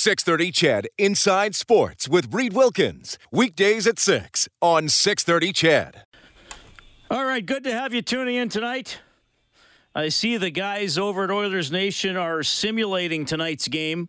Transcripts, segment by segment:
630 CHED Inside Sports with Reid Wilkins. Weekdays at 6 on 630 CHED. All right, good to have you tuning in tonight. I see the guys over at Oilers Nation are simulating tonight's game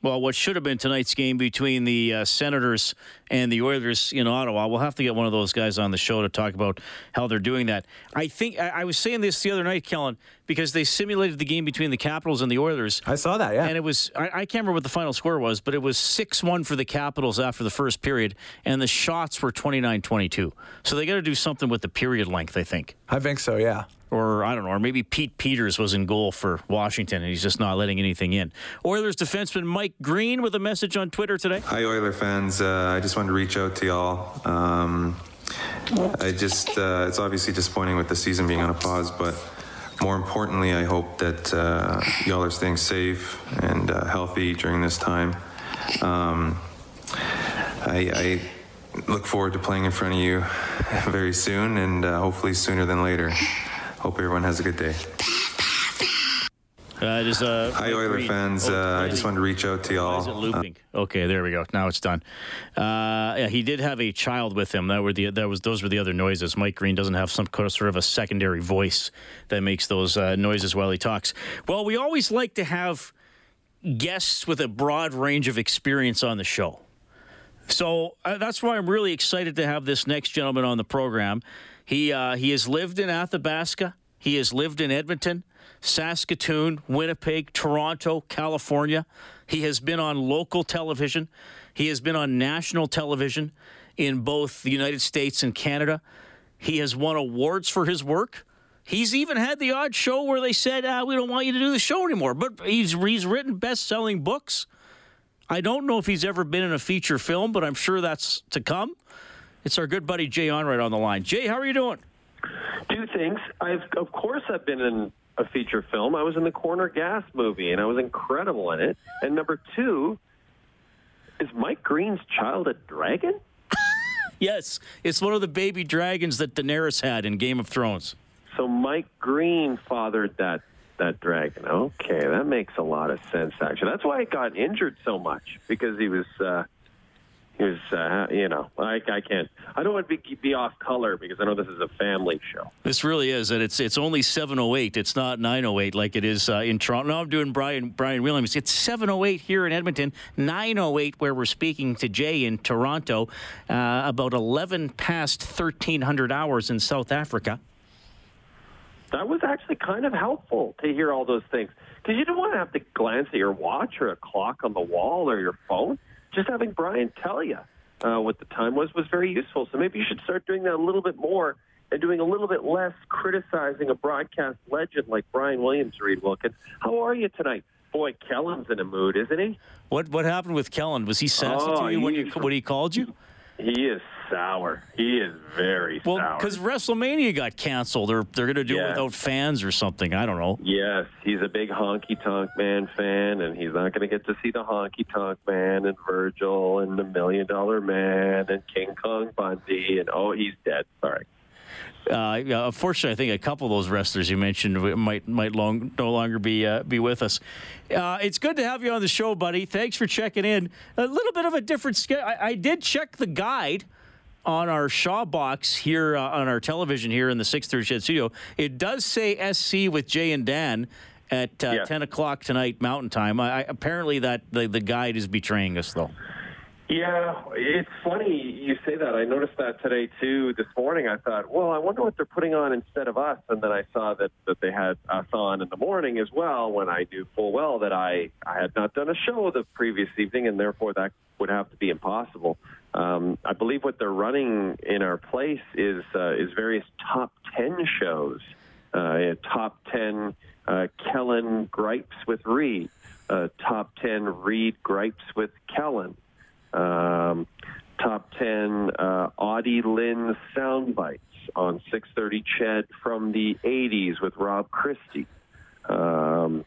well, what should have been tonight's game between the uh, Senators and the Oilers in Ottawa. We'll have to get one of those guys on the show to talk about how they're doing that. I think I, I was saying this the other night, Kellen, because they simulated the game between the Capitals and the Oilers. I saw that, yeah. And it was I, I can't remember what the final score was, but it was six one for the Capitals after the first period, and the shots were 29-22. So they got to do something with the period length, I think. I think so, yeah or I don't know, or maybe Pete Peeters was in goal for Washington and he's just not letting anything in. Oilers defenseman Mike Green with a message on Twitter today. Hi, Oiler fans. Uh, I just wanted to reach out to y'all. Um, I just, uh, it's obviously disappointing with the season being on a pause, but more importantly, I hope that uh, y'all are staying safe and uh, healthy during this time. Um, I, I, look forward to playing in front of you very soon and uh, hopefully sooner than later. Hope everyone has a good day. Uh, just, uh, Hi, Oiler fans. Uh, I just wanted to reach out to y'all. Is it looping? okay, there we go. Now it's done. Uh, yeah, he did have a child with him. That were the that was those were the other noises. Mike Green doesn't have some sort of a secondary voice that makes those uh, noises while he talks. Well, we always like to have guests with a broad range of experience on the show. So uh, that's why I'm really excited to have this next gentleman on the program. He uh, he has lived in Athabasca. He has lived in Edmonton, Saskatoon, Winnipeg, Toronto, California. He has been on local television. He has been on national television in both the United States and Canada. He has won awards for his work. He's even had the odd show where they said, ah, "We don't want you to do the show anymore." But he's he's written best-selling books. I don't know if he's ever been in a feature film, but I'm sure that's to come. It's our good buddy Jay Onrait on the line. Jay, how are you doing? Two things. I've of course I've been in a feature film. I was in the Corner Gas movie, and I was incredible in it. And number two, is Mike Green's child a dragon? yes, it's one of the baby dragons that Daenerys had in Game of Thrones. So Mike Green fathered that that dragon. Okay, that makes a lot of sense. Actually, that's why he got injured so much because he was. Uh, is uh, you know I, I can't I don't want to be, be off color because I know this is a family show. This really is, and it's it's only seven oh eight. It's not nine oh eight like it is uh, in Toronto. No, I'm doing Brian Brian Williams. It's seven oh eight here in Edmonton, nine oh eight where we're speaking to Jay in Toronto. Uh, about eleven past thirteen hundred hours in South Africa. That was actually kind of helpful to hear all those things because you don't want to have to glance at your watch or a clock on the wall or your phone just having Brian tell you uh, what the time was was very useful. So maybe you should start doing that a little bit more and doing a little bit less criticizing a broadcast legend like Brian Williams, Reid Wilkins. How are you tonight? Boy, Kellen's in a mood, isn't he? What what happened with Kellen? Was he sassy oh, to you when you when he called you? He is sour. He is very well, sour. because WrestleMania got canceled, or they're going to do yes. it without fans or something. I don't know. Yes, he's a big Honky Tonk Man fan, and he's not going to get to see the Honky Tonk Man and Virgil and the Million Dollar Man and King Kong Bundy. And oh, he's dead. Sorry. Uh, unfortunately, I think a couple of those wrestlers you mentioned might might long, no longer be uh, be with us. Uh, it's good to have you on the show, buddy. Thanks for checking in. A little bit of a different schedule. I, I did check the guide on our Shaw box here uh, on our television here in the 630 CHED studio. It does say SC with Jay and Dan at uh, 10 o'clock tonight Mountain Time. I, apparently, that the, the guide is betraying us, though. Yeah, it's funny you say that. I noticed that today too. This morning, I thought, well, I wonder what they're putting on instead of us. And then I saw that that they had us on in the morning as well. When I knew full well that I I had not done a show the previous evening, and therefore that would have to be impossible. Um, I believe what they're running in our place is uh, is various top ten shows, uh, top ten uh, Kellen gripes with Reid, uh, top ten Reid gripes with Kellen. Um, Audie Lynn sound bites on 6:30 Ched from the 80s with Rob Christie. Um,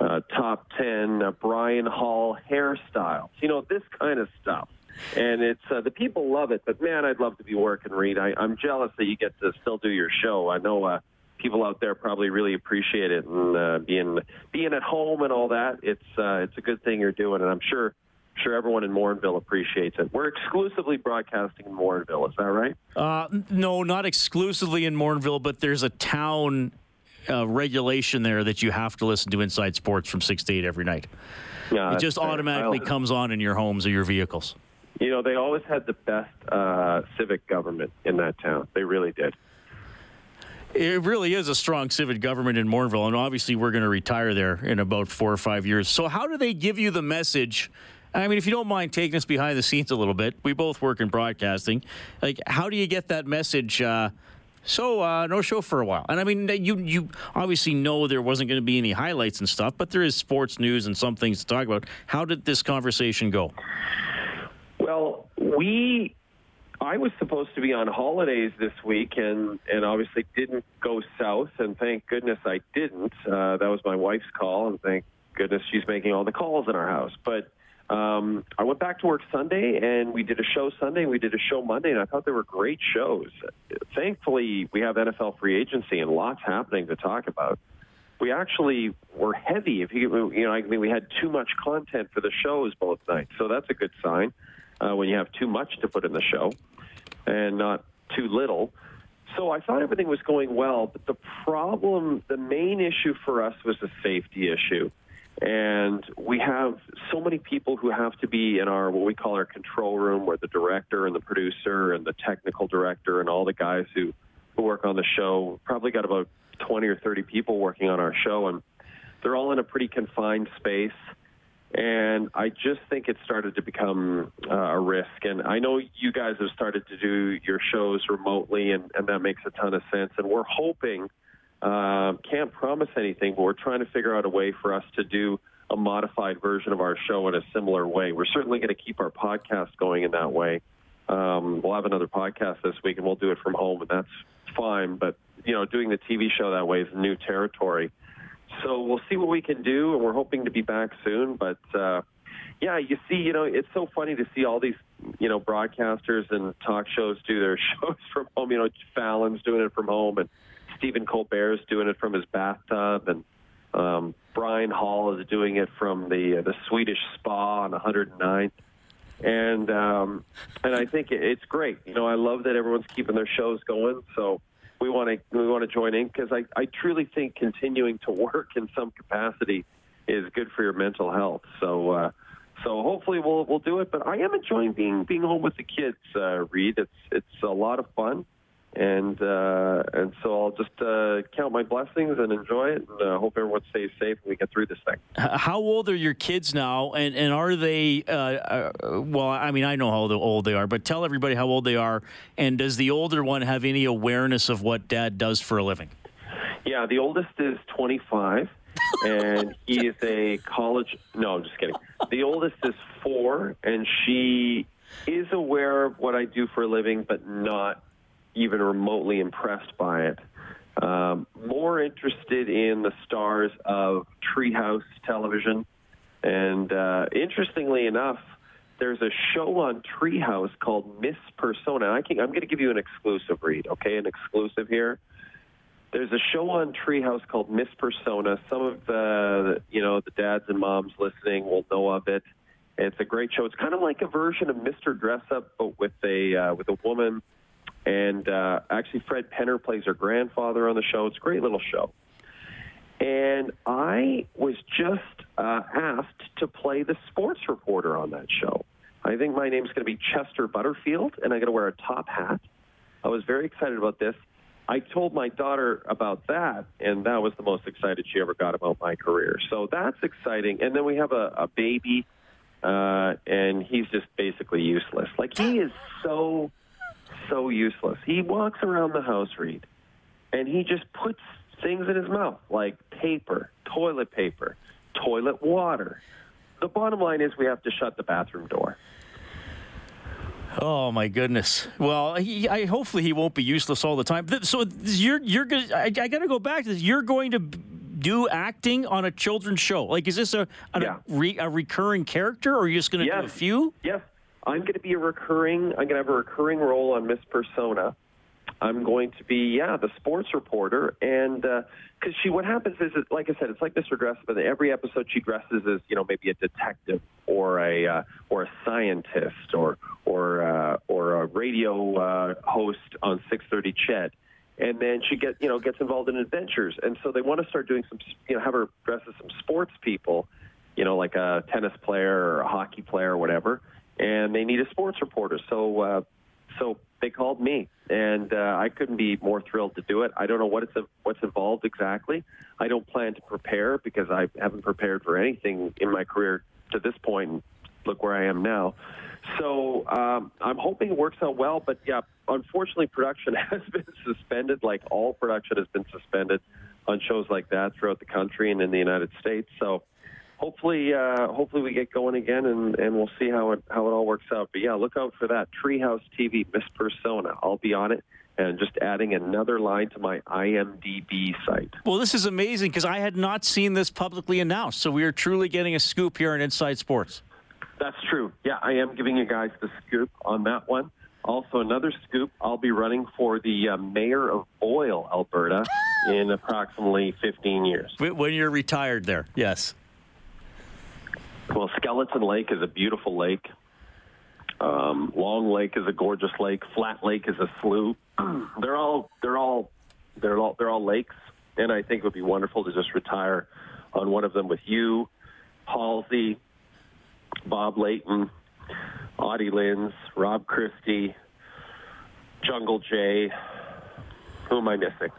uh, top 10 uh, Brian Hall hairstyles. You know, this kind of stuff. And it's uh, the people love it, but man, I'd love to be working, Reid. I, I'm jealous that you get to still do your show. I know uh, people out there probably really appreciate it and uh, being being at home and all that. It's uh, it's a good thing you're doing, and I'm sure sure everyone in Morinville appreciates it. We're exclusively broadcasting in Morinville, is that right? Uh, no, not exclusively in Morinville, but there's a town uh, regulation there that you have to listen to Inside Sports from six to eight every night. Yeah, it just automatically I'll, comes on in your homes or your vehicles. You know, they always had the best uh, civic government in that town. They really did. It really is a strong civic government in Morinville, and obviously we're going to retire there in about four or five years. So, how do they give you the message? I mean, if you don't mind taking us behind the scenes a little bit, we both work in broadcasting. Like, how do you get that message? Uh, so uh, no show for a while, and I mean, you you obviously know there wasn't going to be any highlights and stuff, but there is sports news and some things to talk about. How did this conversation go? Well, we I was supposed to be on holidays this week, and and obviously didn't go south, and thank goodness I didn't. Uh, that was my wife's call, and thank goodness she's making all the calls in our house. But um, I went back to work Sunday, and we did a show Sunday. We did a show Monday, and I thought they were great shows. Thankfully, we have NFL free agency and lots happening to talk about. We actually were heavy. If you, you know, I mean, we had too much content for the shows both nights, so that's a good sign uh, when you have too much to put in the show and not too little. So I thought everything was going well, but the problem, the main issue for us was a safety issue. And we have so many people who have to be in our what we call our control room, where the director and the producer and the technical director and all the guys who, who work on the show probably got about 20 or 30 people working on our show, and they're all in a pretty confined space. And I just think it started to become uh, a risk. And I know you guys have started to do your shows remotely, and, and that makes a ton of sense. And we're hoping, uh, can't promise anything, but we're trying to figure out a way for us to do a modified version of our show in a similar way. We're certainly going to keep our podcast going in that way. Um, we'll have another podcast this week, and we'll do it from home, and that's fine. But, you know, doing the TV show that way is new territory. So we'll see what we can do, and we're hoping to be back soon. But uh, yeah, you see, you know, it's so funny to see all these, you know, broadcasters and talk shows do their shows from home. You know, Fallon's doing it from home, and Stephen Colbert's doing it from his bathtub, and um, Brian Hall is doing it from the uh, the Swedish spa on 109th. And um, and I think it's great. You know, I love that everyone's keeping their shows going. So we want to we want to join in because I, I truly think continuing to work in some capacity is good for your mental health. So uh, so hopefully we'll we'll do it. But I am enjoying being being home with the kids. Uh, Reid, it's it's a lot of fun, and uh, and so I'll just uh, count my blessings and enjoy it, and uh, hope everyone stays safe and we get through this thing. How old are your kids now, and and are they? Uh, uh, well, I mean, I know how old they are, but tell everybody how old they are, and does the older one have any awareness of what Dad does for a living? Yeah, the oldest is 25. and he is a college. No, I'm just kidding. The oldest is four, and she is aware of what I do for a living, but not even remotely impressed by it. Um, more interested in the stars of Treehouse Television, and uh, interestingly enough, there's a show on Treehouse called Miss Persona. I I'm going to give you an exclusive read, okay? An exclusive here. There's a show on Treehouse called Miss Persona. Some of the, you know, the dads and moms listening will know of it. It's a great show. It's kind of like a version of Mr. Dress Up, but with a uh, with a woman. And uh, actually, Fred Penner plays her grandfather on the show. It's a great little show. And I was just uh, asked to play the sports reporter on that show. I think my name's going to be Chester Butterfield, and I'm going to wear a top hat. I was very excited about this. I told my daughter about that, and that was the most excited she ever got about my career. So that's exciting. And then we have a, a baby, uh, and he's just basically useless. Like he is so, so useless. He walks around the house, Reid, and he just puts things in his mouth like paper, toilet paper, toilet water. The bottom line is we have to shut the bathroom door. Oh my goodness. Well, he, I hopefully he won't be useless all the time. So you're you're going. I, I got to go back to this. You're going to do acting on a children's show. Like, is this a a, Yeah. re, a recurring character, or are you just going to do a few? Yes, I'm going to be a recurring. I'm going to have a recurring role on Miss Persona. I'm going to be yeah the sports reporter, and because she what happens is like I said, it's like Mr. Dress, but every episode she dresses as you know maybe a detective or a uh, or a scientist or or uh, or a radio uh, host on 6:30 Ched. And then she get you know gets involved in adventures, and so they want to start doing some you know have her dress as some sports people, you know, like a tennis player or a hockey player or whatever, and they need a sports reporter. So, uh, so they called me, and uh, I couldn't be more thrilled to do it. I don't know what it's what's involved exactly. I don't plan to prepare because I haven't prepared for anything in my career to this point. And look where I am now. So um, I'm hoping it works out well, but yeah, unfortunately, production has been suspended. Like all production has been suspended on shows like that throughout the country and in the United States. So hopefully, uh, hopefully we get going again, and, and we'll see how it how it all works out. But yeah, look out for that Treehouse TV Miss Persona. I'll be on it. And just adding another line to my IMDb site. Well, this is amazing because I had not seen this publicly announced. So we are truly getting a scoop here on Inside Sports. That's true. Yeah, I am giving you guys the scoop on that one. Also, another scoop I'll be running for the uh, mayor of Boyle, Alberta, in approximately 15 years. When you're retired, there, yes. Well, Skeleton Lake is a beautiful lake. Um, Long Lake is a gorgeous lake. Flat Lake is a slough. they're all they're all they're all they're all lakes, and I think it would be wonderful to just retire on one of them with you, Halsey, Bob Layton, Audie Lins, Rob Christie, Jungle Jay. Who am I missing?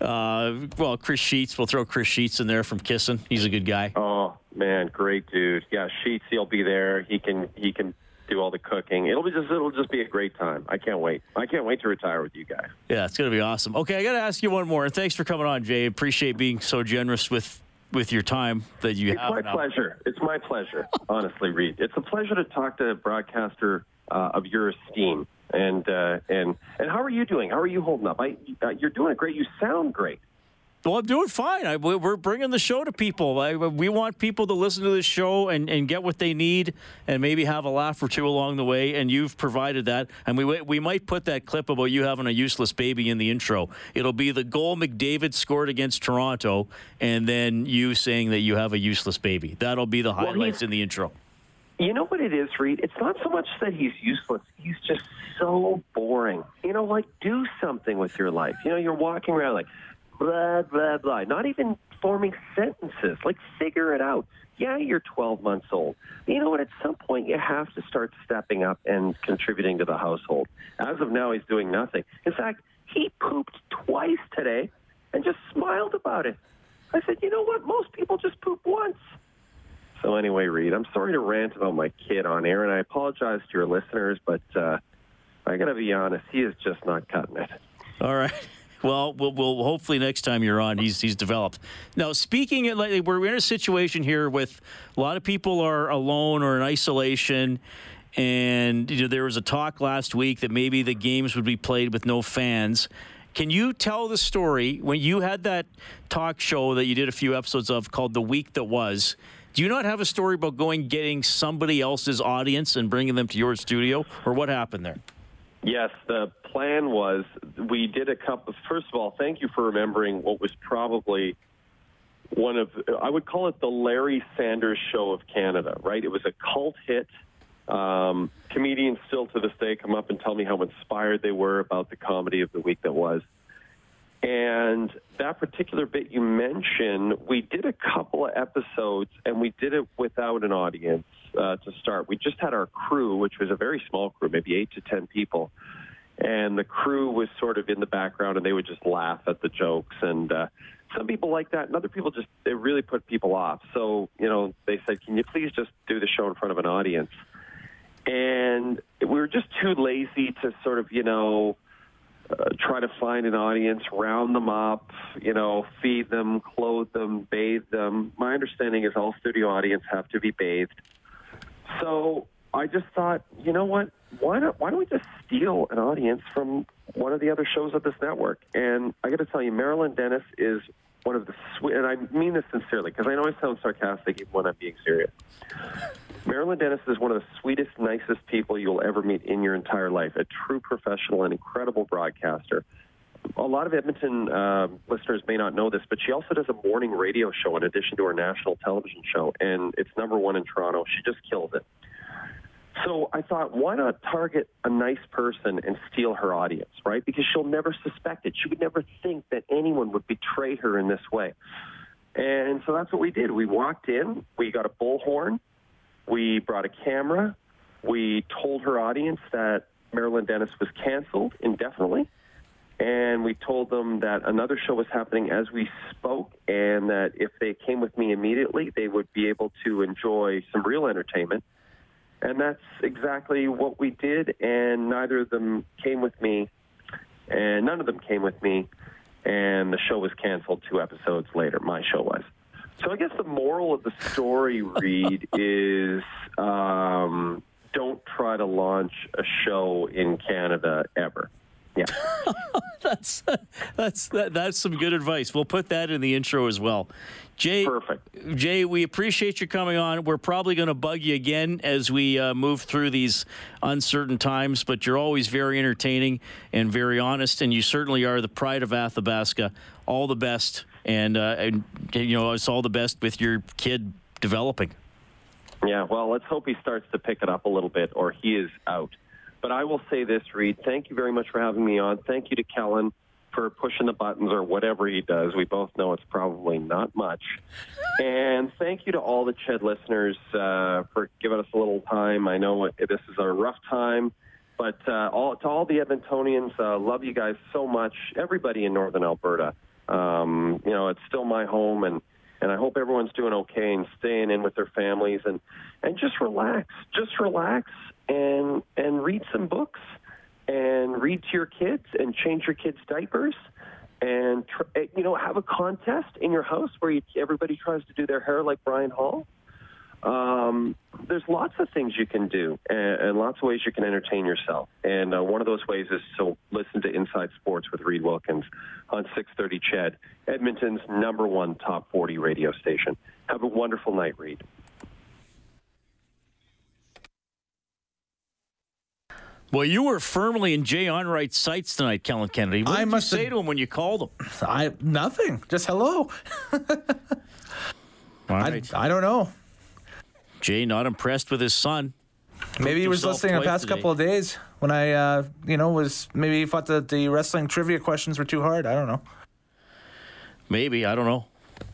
Uh, well, Chris Sheets. We'll throw Chris Sheets in there from Kissing. He's a good guy. Oh man, great dude. Yeah, Sheets, he'll be there. He can he can do all the cooking. It'll be just it'll just be a great time. I can't wait. I can't wait to retire with you guys. Yeah, it's going to be awesome. Okay, I got to ask you one more. Thanks for coming on, Jay. Appreciate being so generous with with your time that you It's have. my now. pleasure. It's my pleasure, honestly, Reid. It's a pleasure to talk to a broadcaster uh, of your esteem. And uh, and and how are you doing? How are you holding up? I, uh, you're doing great. You sound great. Well, I'm doing fine. I, we- we're bringing the show to people. I, we want people to listen to this show and, and get what they need and maybe have a laugh or two along the way. And you've provided that. And we, we might put that clip about you having a useless baby in the intro. It'll be the goal McDavid scored against Toronto and then you saying that you have a useless baby. That'll be the he's- highlights in the intro. You know what it is, Reid? It's not so much that he's useless. He's just so boring. You know, like do something with your life. You know, you're walking around like blah blah blah, not even forming sentences. Like figure it out. Yeah, you're 12 months old. You know what? At some point, you have to start stepping up and contributing to the household. As of now, he's doing nothing. In fact, he pooped twice today and just smiled about it. I said, you know what? Most people just poop once. So anyway, Reid, I'm sorry to rant about my kid on air, and I apologize to your listeners, but uh, I got to be honest, he is just not cutting it. All right. Well, we'll, we'll hopefully next time you're on, he's he's developed. Now, speaking of, like, we're in a situation here with a lot of people are alone or in isolation, and you know, there was a talk last week that maybe the games would be played with no fans. Can you tell the story when you had that talk show that you did a few episodes of called "The Week That Was"? Do you not have a story about going getting somebody else's audience and bringing them to your studio, or what happened there? Yes, the plan was we did a couple. First of all, thank you for remembering what was probably one of I would call it the Larry Sanders Show of Canada. Right? It was a cult hit. Um, comedians still to this day come up and tell me how inspired they were about the comedy of the week that was. And that particular bit you mentioned, we did a couple of episodes, and we did it without an audience uh, to start. We just had our crew, which was a very small crew, maybe eight to ten people, and the crew was sort of in the background, and they would just laugh at the jokes. And uh, some people like that, and other people just it really put people off. So you know, they said, "Can you please just do the show in front of an audience?" And we were just too lazy to sort of, you know uh, try to find an audience, round them up, you know, feed them, clothe them, bathe them. My understanding is all studio audience have to be bathed. So I just thought, you know what? Why not? Why don't we just steal an audience from one of the other shows of this network? And I got to tell you, Marilyn Denis is one of the sweet, and I mean this sincerely because I know I sound sarcastic even when I'm being serious. Marilyn Denis is one of the sweetest, nicest people you'll ever meet in your entire life. A true professional, and incredible broadcaster. A lot of Edmonton uh, listeners may not know this, but she also does a morning radio show in addition to her national television show, and it's number one in Toronto. She just kills it. So I thought, why not target a nice person and steal her audience, right? Because she'll never suspect it. She would never think that anyone would betray her in this way. And so that's what we did. We walked in, we got a bullhorn, we brought a camera, we told her audience that Marilyn Denis was canceled indefinitely. And we told them that another show was happening as we spoke, and that if they came with me immediately, they would be able to enjoy some real entertainment. And that's exactly what we did. And neither of them came with me, and none of them came with me. And the show was canceled two episodes later. My show was. So I guess the moral of the story, Reid, is um, don't try to launch a show in Canada ever. Yeah. that's that's that, that's some good advice. We'll put that in the intro as well. Jay, Perfect. Jay, we appreciate you coming on. We're probably going to bug you again as we uh, move through these uncertain times, but you're always very entertaining and very honest, and you certainly are the pride of Athabasca. All the best, and, uh, and you know it's all the best with your kid developing. Yeah, well, let's hope he starts to pick it up a little bit, or he is out. But I will say this, Reid. Thank you very much for having me on. Thank you to Kellen for pushing the buttons or whatever he does. We both know it's probably not much. And thank you to all the Ched listeners uh, for giving us a little time. I know this is a rough time, but uh, all, to all the Edmontonians, uh, love you guys so much. Everybody in Northern Alberta. Um, you know, it's still my home, and and I hope everyone's doing okay and staying in with their families and and just relax, just relax and and read some books and read to your kids and change your kids' diapers and tr- eh, you know have a contest in your house where you, everybody tries to do their hair like Brian Hall. Um, there's lots of things you can do and, and, lots of ways you can entertain yourself. And uh, one of those ways is to listen to Inside Sports with Reid Wilkins on 6:30 Ched, Edmonton's number one top 40 radio station. Have a wonderful night, Reid. Well, you were firmly in Jay Onrait's sights tonight, Kellen Kennedy. What I did must you say have- to him when you called him? I nothing. Just hello. All I. I don't know. Jay not impressed with his son. Maybe he was listening the past today. couple of days when I, uh, you know, was maybe he thought that the wrestling trivia questions were too hard. I don't know. Maybe. I don't know.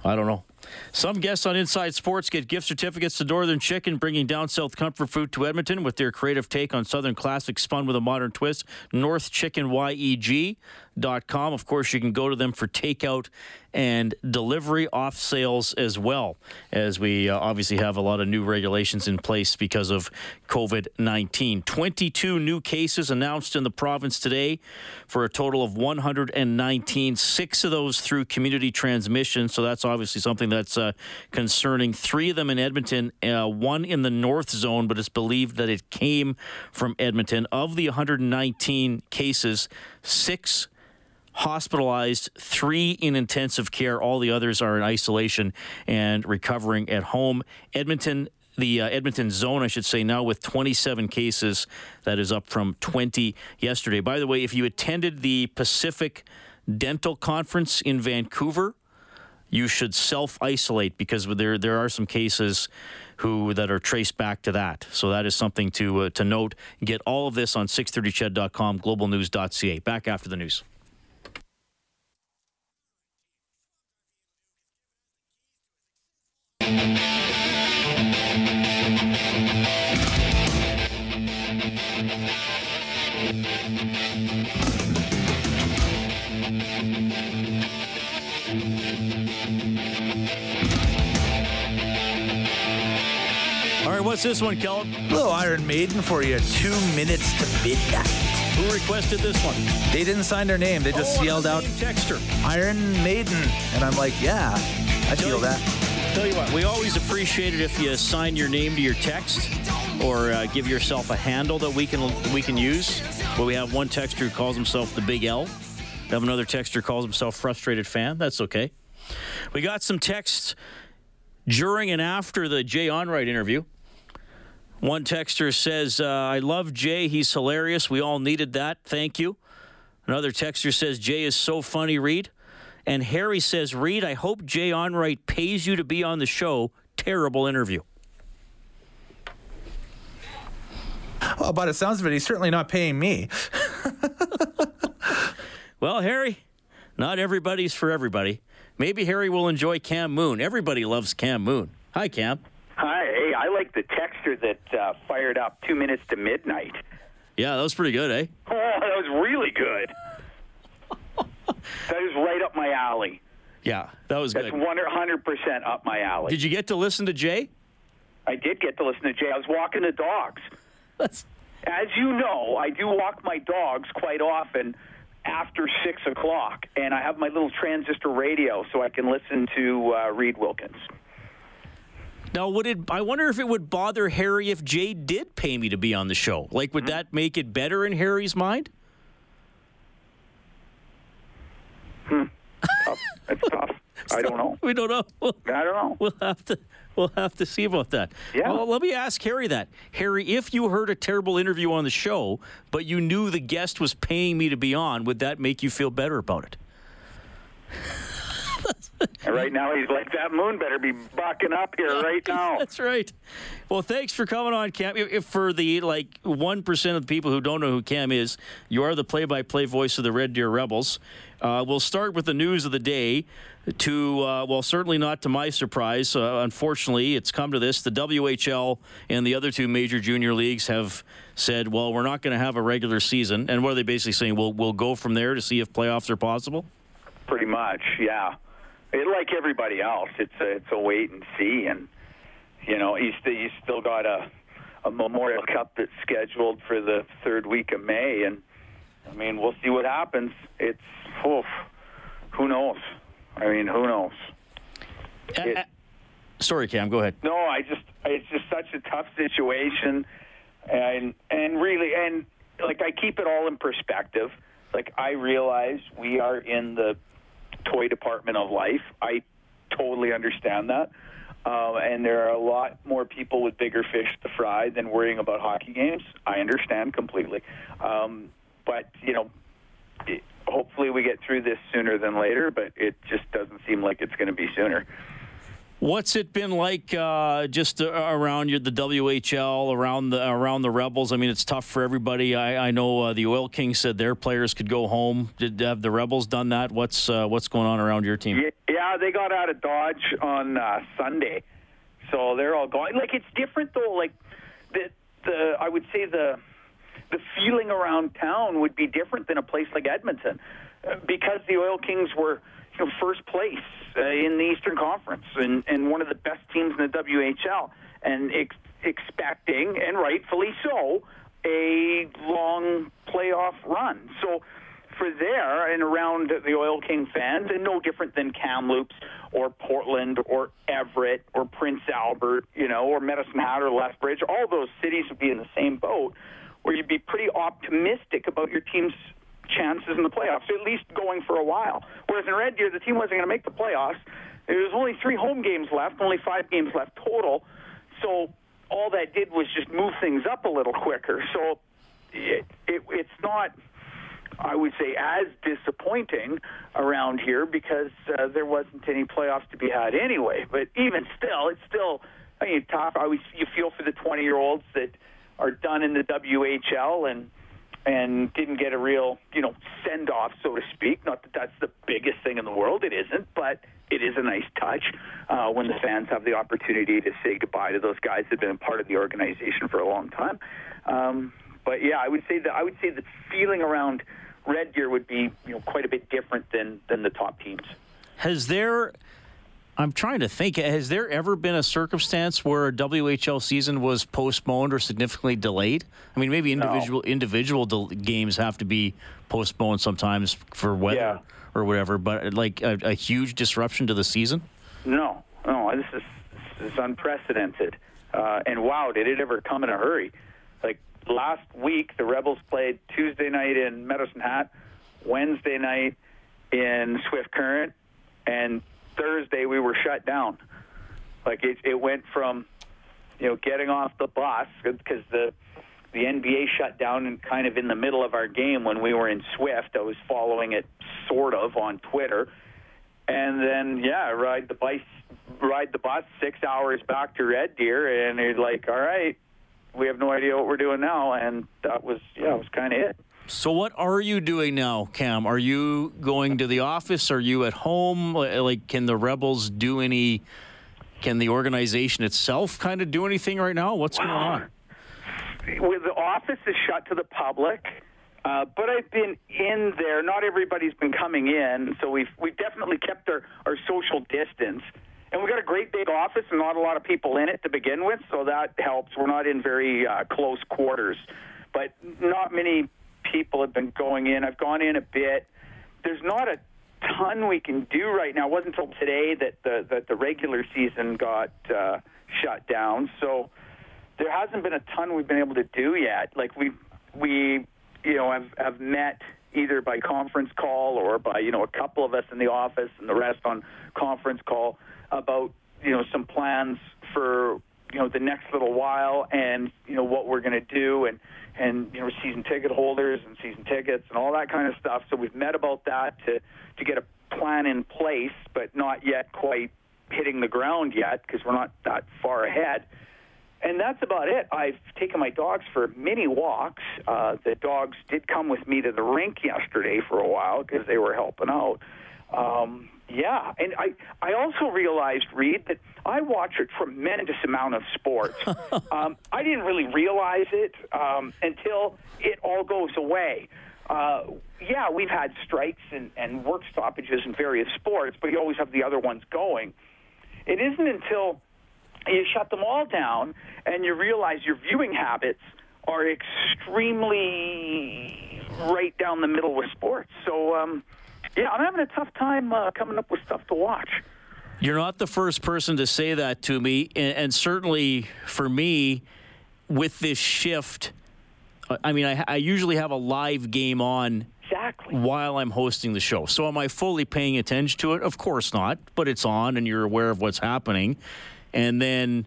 I don't know. Some guests on Inside Sports get gift certificates to Northern Chicken, bringing down South comfort food to Edmonton with their creative take on Southern classics spun with a modern twist. NorthChickenYEG.com. Of course, you can go to them for takeout and delivery off sales as well, as we uh, obviously have a lot of new regulations in place because of COVID 19. 22 new cases announced in the province today for a total of 119, six of those through community transmission. So that's obviously something that's uh, concerning. Three of them in Edmonton, uh, one in the north zone, but it's believed that it came from Edmonton. Of the 119 cases, six hospitalized, three in intensive care. All the others are in isolation and recovering at home. Edmonton. The uh, Edmonton zone, I should say, now with 27 cases. That is up from 20 yesterday. By the way, if you attended the Pacific Dental Conference in Vancouver, you should self isolate because there there are some cases who that are traced back to that. So that is something to uh, to note. Get all of this on 630ched.com, globalnews.ca. Back after the news. What's this one, Kellen? Little Iron Maiden for you. Two minutes to midnight. Who requested this one? They didn't sign their name. They just oh, yelled out Texter. Iron Maiden, and I'm like, yeah, I feel that. Tell you what, we always appreciate it if you sign your name to your text. or uh, give yourself a handle that we can we can use. Well, we have one texter who calls himself the Big L. We have another texter who calls himself frustrated fan. That's okay. We got some texts during and after the Jay Onrait interview. One texter says, uh, "I love Jay. He's hilarious. We all needed that. Thank you." Another texter says, "Jay is so funny, Reid." And Harry says, "Reid, I hope Jay Onrait pays you to be on the show. Terrible interview." Well, by the sounds of it, he's certainly not paying me. Well, Harry, not everybody's for everybody. Maybe Harry will enjoy Cam Moon. Everybody loves Cam Moon. Hi, Cam. Hi, hey, I like the texture that uh, fired up two minutes to midnight. Yeah, that was pretty good, eh? Oh, that was really good. that is right up my alley. Yeah, that was good. That's 100% up my alley. Did you get to listen to Jay? I did get to listen to Jay. I was walking the dogs. As you know, I do walk my dogs quite often after 6 o'clock, and I have my little transistor radio so I can listen to uh, Reid Wilkins. Now, would it? I wonder if it would bother Harry if Jay did pay me to be on the show. Like, would hmm? that make it better in Harry's mind? Hmm. Tough. It's tough. I don't know. We don't know. We'll, I don't know. we'll have to. We'll have to see about that. Yeah. Well, let me ask Harry that. Harry, if you heard a terrible interview on the show, but you knew the guest was paying me to be on, would that make you feel better about it? And right now, he's like, that moon better be bucking up here right now. That's right. Well, thanks for coming on, Cam. If, if for the like one percent of the people who don't know who Cam is, you are the play-by-play voice of the Red Deer Rebels. Uh, we'll start with the news of the day. To uh, well, certainly not to my surprise. Uh, unfortunately, it's come to this: the WHL and the other two major junior leagues have said, "Well, we're not going to have a regular season." And what are they basically saying? We'll we'll go from there to see if playoffs are possible. Pretty much, yeah. It, like everybody else, it's a, it's a wait and see, and you know, you still you still got a a Memorial Cup that's scheduled for the third week of May, and I mean, we'll see what happens. It's oof, who knows? I mean, who knows? It- Uh, uh, sorry, Cam. Go ahead. No, I just it's just such a tough situation, and and really and like I keep it all in perspective. Like I realize we are in the toy department of life. I totally understand that. Um, and there are a lot more people with bigger fish to fry than worrying about hockey games. I understand completely. Um, but, you know, it, hopefully we get through this sooner than later, but it just doesn't seem like it's going to be sooner. What's it been like uh, just uh, around your, the WHL, around the around the Rebels? I mean, it's tough for everybody. I, I know uh, the Oil Kings said their players could go home. Did have the Rebels done that? What's uh, what's going on around your team? Yeah, they got out of Dodge on uh, Sunday, so they're all going. Like it's different though. Like the the I would say the the feeling around town would be different than a place like Edmonton, uh, because the Oil Kings were you know first place uh, in the Eastern Conference and and one of the best teams in the WHL, and ex- expecting and rightfully so a long playoff run. So for there and around the Oil King fans, and no different than Kamloops or Portland or Everett or Prince Albert, you know, or Medicine Hat or Lethbridge, all those cities would be in the same boat, where you'd be pretty optimistic about your team's chances in the playoffs, at least going for a while. Whereas in Red Deer, the team wasn't going to make the playoffs. There was only three home games left, only five games left total. So all that did was just move things up a little quicker. So it, it, it's not. I would say, as disappointing around here because uh, there wasn't any playoffs to be had anyway. But even still, it's still I mean, tough. I always you feel for the 20 year olds that are done in the WHL and and didn't get a real you know send off, so to speak. Not that that's the biggest thing in the world. It isn't, but it is a nice touch uh, when the fans have the opportunity to say goodbye to those guys that've been a part of the organization for a long time. Um, but yeah, I would say that I would say the feeling around Red Deer would be you know quite a bit different than than the top teams. Has there? I'm trying to think. Has there ever been a circumstance where a WHL season was postponed or significantly delayed? I mean, maybe individual individual del- games have to be postponed sometimes for weather Yeah. or whatever, but like a, a huge disruption to the season. No, no, this is this is unprecedented. Uh, and wow, did it ever come in a hurry? Like last week, the Rebels played Tuesday night in Medicine Hat, Wednesday night in Swift Current, and Thursday we were shut down. Like it, it went from, you know, getting off the bus because the the NBA shut down and kind of in the middle of our game when we were in Swift. I was following it sort of on Twitter, and then yeah, ride the bus, ride the bus six hours back to Red Deer, and you're like, all right, we have no idea what we're doing now, and that was yeah, it was kind of it. So what are you doing now, Cam? Are you going to the office? Are you at home? Like, can the Rebels do any? Can the organization itself kind of do anything right now? What's going on? Well, the office is shut to the public. Uh, but I've been in there. Not everybody's been coming in, so we've we've definitely kept our, our social distance. And we've got a great big office and not a lot of people in it to begin with, so that helps. We're not in very uh, close quarters, but not many people have been going in. I've gone in a bit. There's not a ton we can do right now. It wasn't until today that the that the regular season got uh, shut down, so there hasn't been a ton we've been able to do yet. Like we we you know have have met either by conference call or by you know a couple of us in the office and the rest on conference call about you know some plans for you know the next little while and you know what we're going to do and and you know season ticket holders and season tickets and all that kind of stuff. So we've met about that to to get a plan in place, but not yet quite hitting the ground yet because we're not that far ahead. And that's about it. I've taken my dogs for many walks. Uh, the dogs did come with me to the rink yesterday for a while because they were helping out. Um, yeah, and I I also realized, Reid, that I watch a tremendous amount of sports. um, I didn't really realize it um, until it all goes away. Uh, yeah, we've had strikes and, and work stoppages in various sports, but you always have the other ones going. It isn't until you shut them all down and you realize your viewing habits are extremely right down the middle with sports. So, um, yeah, I'm having a tough time uh, coming up with stuff to watch. You're not the first person to say that to me, and, and certainly for me, with this shift, I mean, I, I usually have a live game on Exactly. while I'm hosting the show. So am I fully paying attention to it? Of course not, but it's on and you're aware of what's happening. And then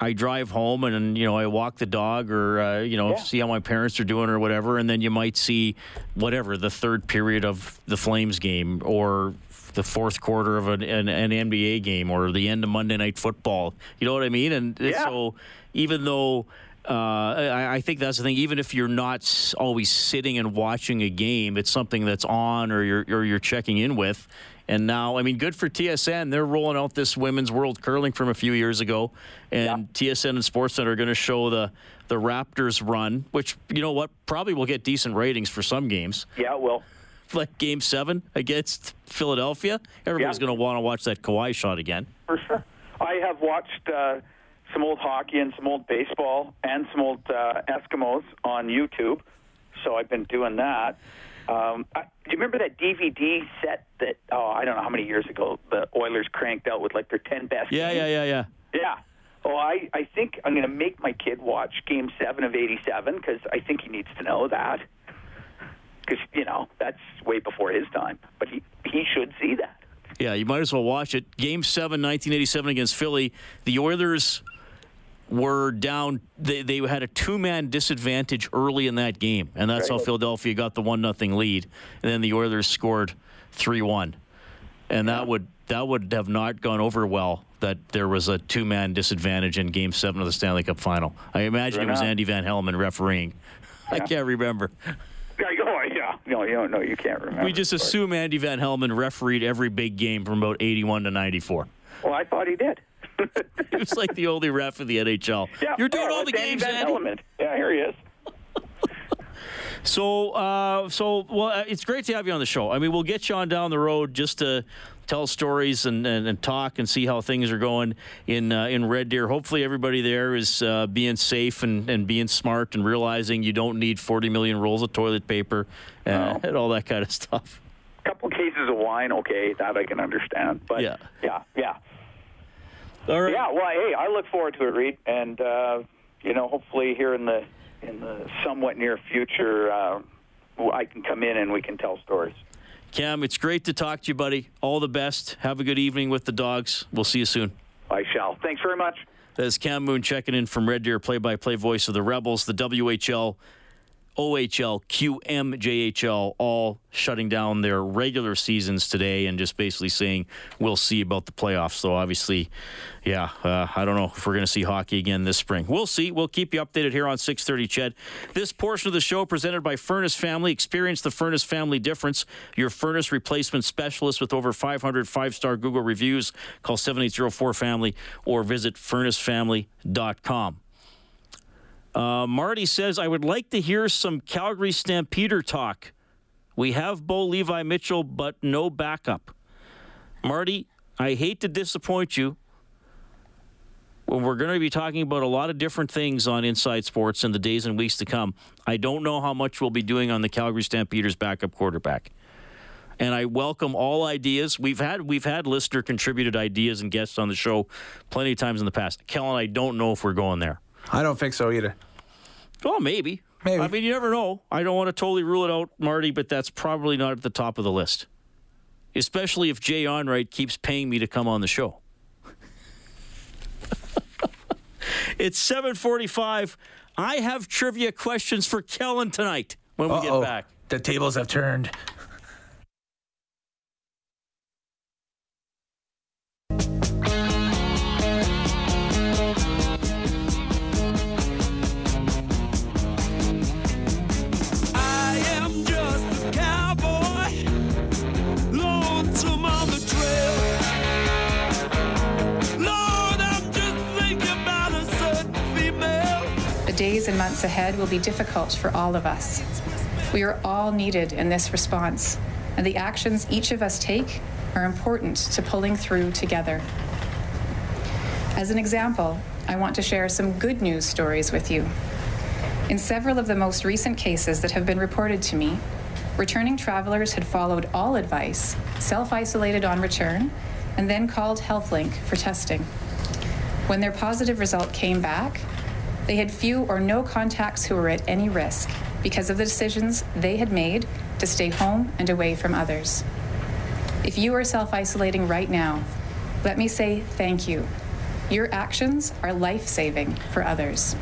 I drive home and you know I walk the dog or uh, you know Yeah. see how my parents are doing or whatever, and then you might see whatever the third period of the Flames game or the fourth quarter of an, an, an NBA game or the end of Monday Night Football. You know what I mean? And Yeah. so even though. Uh, I, I think that's the thing. Even if you're not always sitting and watching a game, it's something that's on or you're or you're checking in with. And now, I mean, good for TSN. They're rolling out this women's world curling from a few years ago, and TSN and Sportsnet are going to show the the Raptors run, which you know what probably will get decent ratings for some games, Yeah, well, like Game Seven against Philadelphia. Everybody's Yeah. going to want to watch that Kawhi shot again. for sure. I have watched uh, some old hockey and some old baseball and some old uh, Eskimos on YouTube, so I've been doing that. Um, I, do you remember that DVD set that oh I don't know how many years ago the Oilers cranked out with like their ten best? Yeah, games? yeah, yeah, yeah. Yeah. Oh, I, I think I'm going to make my kid watch Game 7 of 87 because I think he needs to know that. Because, you know, that's way before his time. But he, he should see that. Yeah, you might as well watch it. Game 7, 1987 against Philly. The Oilers were down. They, they had a two man disadvantage early in that game, and that's how Philadelphia got the 1 nothing lead. And then the Oilers scored 3 1. And that would that would have not gone over well that there was a two man disadvantage in game seven of the Stanley Cup final. I imagine Sure it was. Andy Van Hellemond refereeing. I can't remember. Yeah, oh, yeah. No, you don't know. You can't remember. We just assume Andy Van Hellemond refereed every big game from about 81 to 94. Well, I thought he did. He was like the only ref in the NHL. yeah, You're doing yeah, all the games, Andy. Hellemond. Yeah, here he is. So, uh, so well, uh, it's great to have you on the show. I mean, we'll get you on down the road just to tell stories and, and, and talk and see how things are going in uh, in Red Deer. Hopefully, everybody there is uh, being safe and, and being smart and realizing you don't need 40 million rolls of toilet paper uh, No. and all that kind of stuff. A couple cases of wine, okay, that I can understand. But Yeah. yeah, yeah. All right. Yeah, well, hey, I look forward to it, Reid, and uh, you know, hopefully here in the in the somewhat near future, uh, I can come in and we can tell stories. Cam, it's great to talk to you, buddy. All the best. Have a good evening with the dogs. We'll see you soon. I shall. Thanks very much. That is Cam Moon checking in from Red Deer, play-by-play voice of the Rebels, the WHL OHL, QMJHL, all shutting down their regular seasons today and just basically saying we'll see about the playoffs. So obviously, yeah, uh, I don't know if we're going to see hockey again this spring. We'll see. We'll keep you updated here on 6:30. Ched. This portion of the show presented by Furnace Family. Experience the Furnace Family difference. Your furnace replacement specialist with over 500 five-star Google reviews. Call 7804 Family or visit furnacefamily.com. Uh, Marty says, I would like to hear some Calgary Stampeder talk. We have Bo Levi Mitchell, but no backup. Marty, I hate to disappoint you. Well, we're going to be talking about a lot of different things on Inside Sports in the days and weeks to come. I don't know how much we'll be doing on the Calgary Stampeders backup quarterback. And I welcome all ideas. We've had we've had listener contributed ideas and guests on the show plenty of times in the past. Kellen, I don't know if we're going there. I don't think so either. Well, maybe. Maybe. I mean, you never know. I don't want to totally rule it out, Marty, but that's probably not at the top of the list. Especially if Jay Onrait keeps paying me to come on the show. it's 745. I have trivia questions for Kellen tonight when we Uh-oh. get back. The tables have turned. Ahead will be difficult for all of us. We are all needed in this response, and the actions each of us take are important to pulling through together. As an example, I want to share some good news stories with you. In several of the most recent cases that have been reported to me, returning travelers had followed all advice, self isolated on return, and then called HealthLink for testing. When their positive result came back, they had few or no contacts who were at any risk because of the decisions they had made to stay home and away from others. If you are self isolating right now, let me say thank you. Your actions are life saving for others.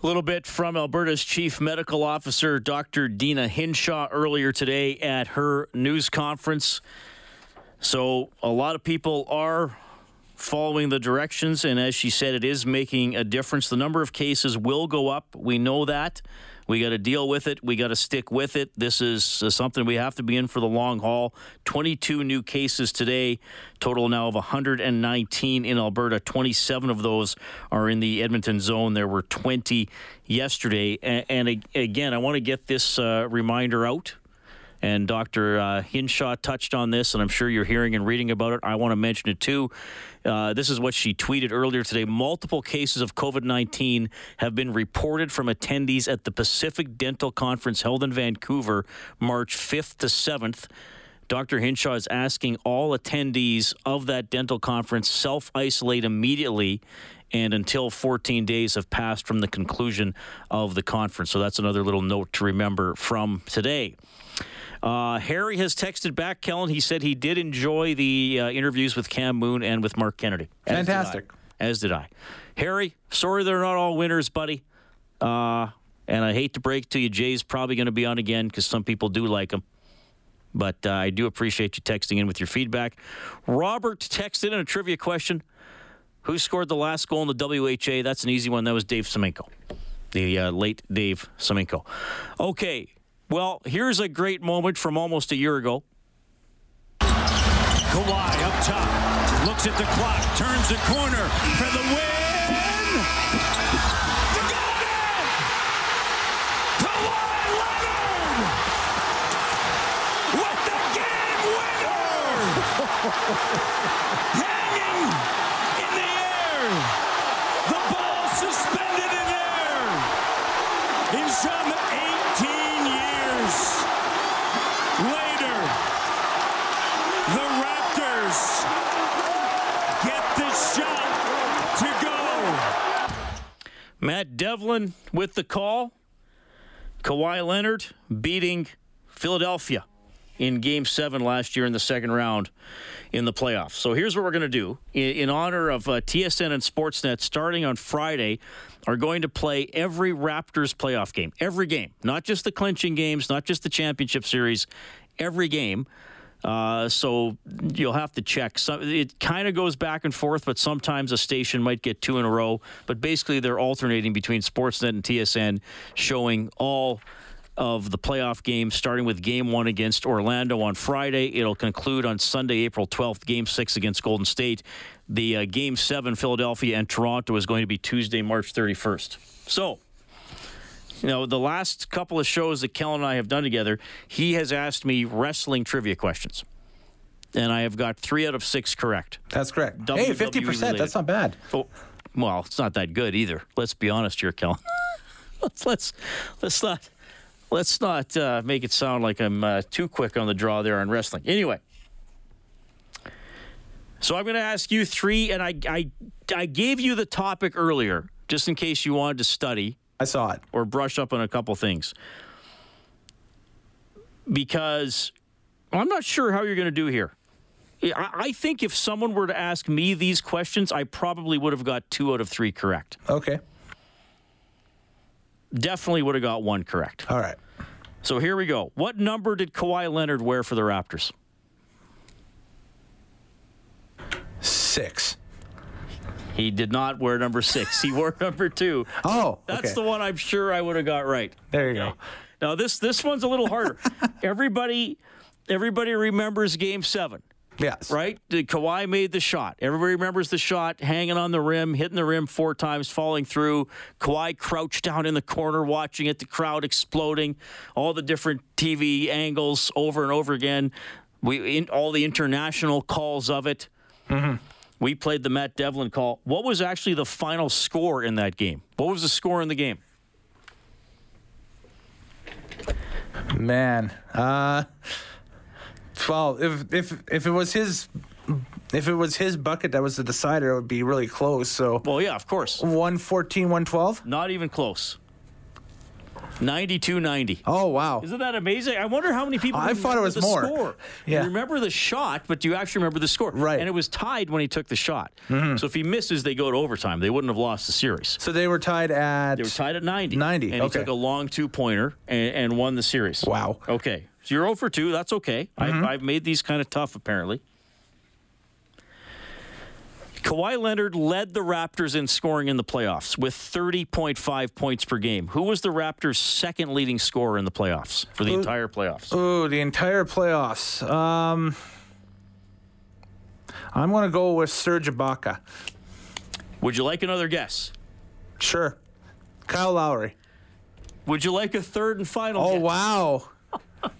A little bit from Alberta's Chief Medical Officer, Dr. Deena Hinshaw, earlier today at her news conference. So, a lot of people are following the directions, and as she said, it is making a difference. The number of cases will go up. We know that. We got to deal with it. We got to stick with it. This is uh, something we have to be in for the long haul. 22 new cases today, total now of 119 in Alberta. 27 of those are in the Edmonton zone. There were 20 yesterday. And, again, I want to get this uh, reminder out. And Dr. Uh, Hinshaw touched on this, and I'm sure you're hearing and reading about it. I want to mention it too. Uh, this is what she tweeted earlier today. Multiple cases of COVID 19 have been reported from attendees at the Pacific Dental Conference held in Vancouver March 5th to 7th. Dr. Hinshaw is asking all attendees of that dental conference self isolate immediately and until 14 days have passed from the conclusion of the conference. So that's another little note to remember from today. Uh, Harry has texted back, Kellen. He said he did enjoy the uh, interviews with Cam Moon and with Mark Kennedy. As did I. Fantastic. As did I. Harry, sorry they're not all winners, buddy. Uh, and I hate to break to you, Jay's probably going to be on again because some people do like him. But uh, I do appreciate you texting in with your feedback. Robert texted in a trivia question. Who scored the last goal in the WHA? That's an easy one. That was Dave Semenko, the uh, late Dave Semenko. Okay, well, here's a great moment from almost a year ago. Kawhi up top, looks at the clock, turns the corner for the win. The goal man! Kawhi Leonard with the game winner! Hanging in the air, the ball suspended in air. In some 18 years later, the Raptors get the shot Matt Devlin with the call. Kawhi Leonard beating Philadelphia in game seven last year in the second round in the playoffs. So here's what we're going to do. In, in, honor of uh, TSN and Sportsnet, starting on Friday, are going to play every Raptors playoff game. Every game. Not just the clinching games, not just the championship series, every game. Uh, so you'll have to check. So it kind of goes back and forth, but sometimes a station might get two in a row. But basically, they're alternating between Sportsnet and TSN, showing all of the playoff games, starting with game one against Orlando on Friday. It'll conclude on Sunday, April 12th, game six against Golden State. The uh, game seven, Philadelphia and Toronto, is going to be Tuesday, March 31st. So, you know, the last couple of shows that Kellen and I have done together, he has asked me wrestling trivia questions. And I have got three out of six correct. That's correct. WWE hey, 50%. Related. That's not bad. Oh, well, it's not that good either. Let's be honest here, Kellen. let's, let's, let's not let's not uh, make it sound like I'm uh, too quick on the draw there on wrestling. Anyway, so I'm going to ask you three, and I, I, I gave you the topic earlier just in case you wanted to study. I saw it. Or brush up on a couple things. Because I'm not sure how you're going to do here. I think if someone were to ask me these questions, I probably would have got two out of three correct. Okay definitely would have got one correct. All right. So here we go. What number did Kawhi Leonard wear for the Raptors? Six. He did not wear number six. He wore number two. Oh, that's okay. the one I'm sure I would have got right. There you go. Now this this one's a little harder. everybody, everybody remembers Game Seven. Yes. Right? Kawhi made the shot. Everybody remembers the shot, hanging on the rim, hitting the rim four times, falling through. Kawhi crouched down in the corner, watching it, the crowd exploding, all the different TV angles over and over again. We in, all the international calls of it. Mm-hmm. We played the Matt Devlin call. What was actually the final score in that game? What was the score in the game? Man, uh well, if if if it was his if it was his bucket that was the decider, it would be really close. So, well, yeah, of course. 114, 112? Not even close. 92 90. Oh, wow. Isn't that amazing? I wonder how many people I thought it was more. Score. Yeah. You remember the shot, but do you actually remember the score? Right. And it was tied when he took the shot. Mm-hmm. So if he misses, they go to overtime. They wouldn't have lost the series. So they were tied at. They were tied at 90. 90. And okay. he took a long two pointer and, and, won the series. Wow. Okay. So you're 0 for 2. That's okay. Mm-hmm. I've, I've made these kind of tough, apparently. Kawhi Leonard led the Raptors in scoring in the playoffs with 30.5 points per game. Who was the Raptors' second leading scorer in the playoffs for the entire playoffs? Oh, the entire playoffs. Um, I'm going to go with Serge Ibaka. Would you like another guess? Sure. Kyle Lowry. Would you like a third and final Oh, guess? wow.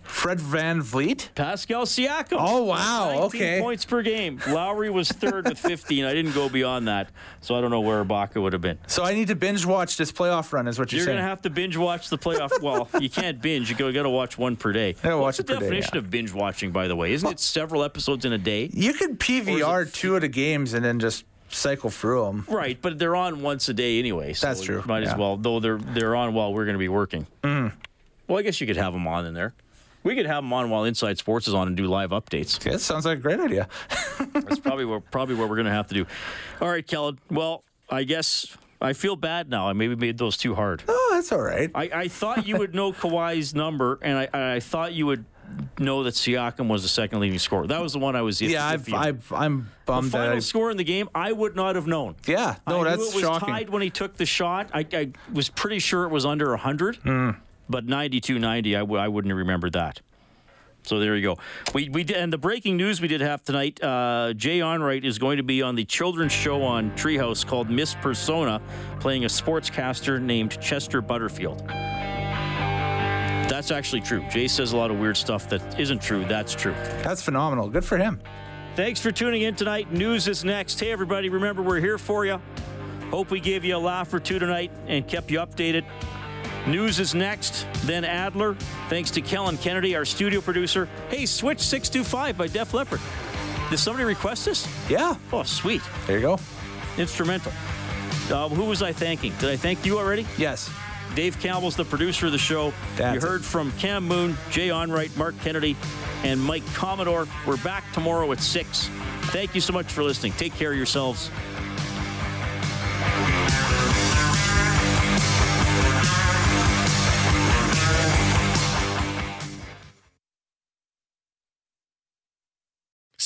Fred Van VanVleet? Pascal Siakam. Oh, wow. 19 Okay. points per game. Lowry was third with 15. I didn't go beyond that, so I don't know where Ibaka would have been. So I need to binge watch this playoff run, is what you're, You're saying. going to have to binge watch the playoff. well, you can't binge. You go got to watch one per day. Yeah, What's watch the it per day, definition yeah. of binge watching, by the way? Isn't it several episodes in a day? you could PVR two of the games and then just cycle through them. Right, but they're on once a day anyway. So That's true, Might as well, though they're they're on while we're going to be working. Mm. Well, I guess you could have them on in there. We could have them on while Inside Sports is on and do live updates. Yeah, that sounds like a great idea. That's probably what probably what we're going to have to do. All right, Kellen. Well, I guess I feel bad now. I maybe made those too hard. Oh, that's all right. I, I thought you would know Kawhi's number, and I, I thought you would know that Siakam was the second leading scorer. That was the one I was. yeah, I've. I've, I'm the bummed that final I. score in the game, I would not have known. Yeah, no, I that's knew it was shocking. tied when he took the shot. I, I was pretty sure it was under 100, Hmm. But 92 90, I, w- I wouldn't remember that. So there you go. We we did, and the breaking news we did have tonight. Uh, Jay Onrait is going to be on the children's show on Treehouse called Miss Persona, playing a sportscaster named Chester Butterfield. That's actually true. Jay says a lot of weird stuff that isn't true. That's true. That's phenomenal. Good for him. Thanks for tuning in tonight. News is next. Hey, everybody, remember we're here for you. Hope we gave you a laugh or two tonight and kept you updated. News is next, then Adler. Thanks to Kellen Kennedy, our studio producer. Hey, Switch 625 by Def Leppard. Did somebody request this? Yeah. Oh, sweet. There you go. Instrumental. Uh, who was I thanking? Did I thank you already? Yes. Dave Campbell's the producer of the show. That's you heard it. from Cam Moon, Jay Onrait, Mark Kennedy, and Mike Commodore. We're back tomorrow at 6. Thank you so much for listening. Take care of yourselves.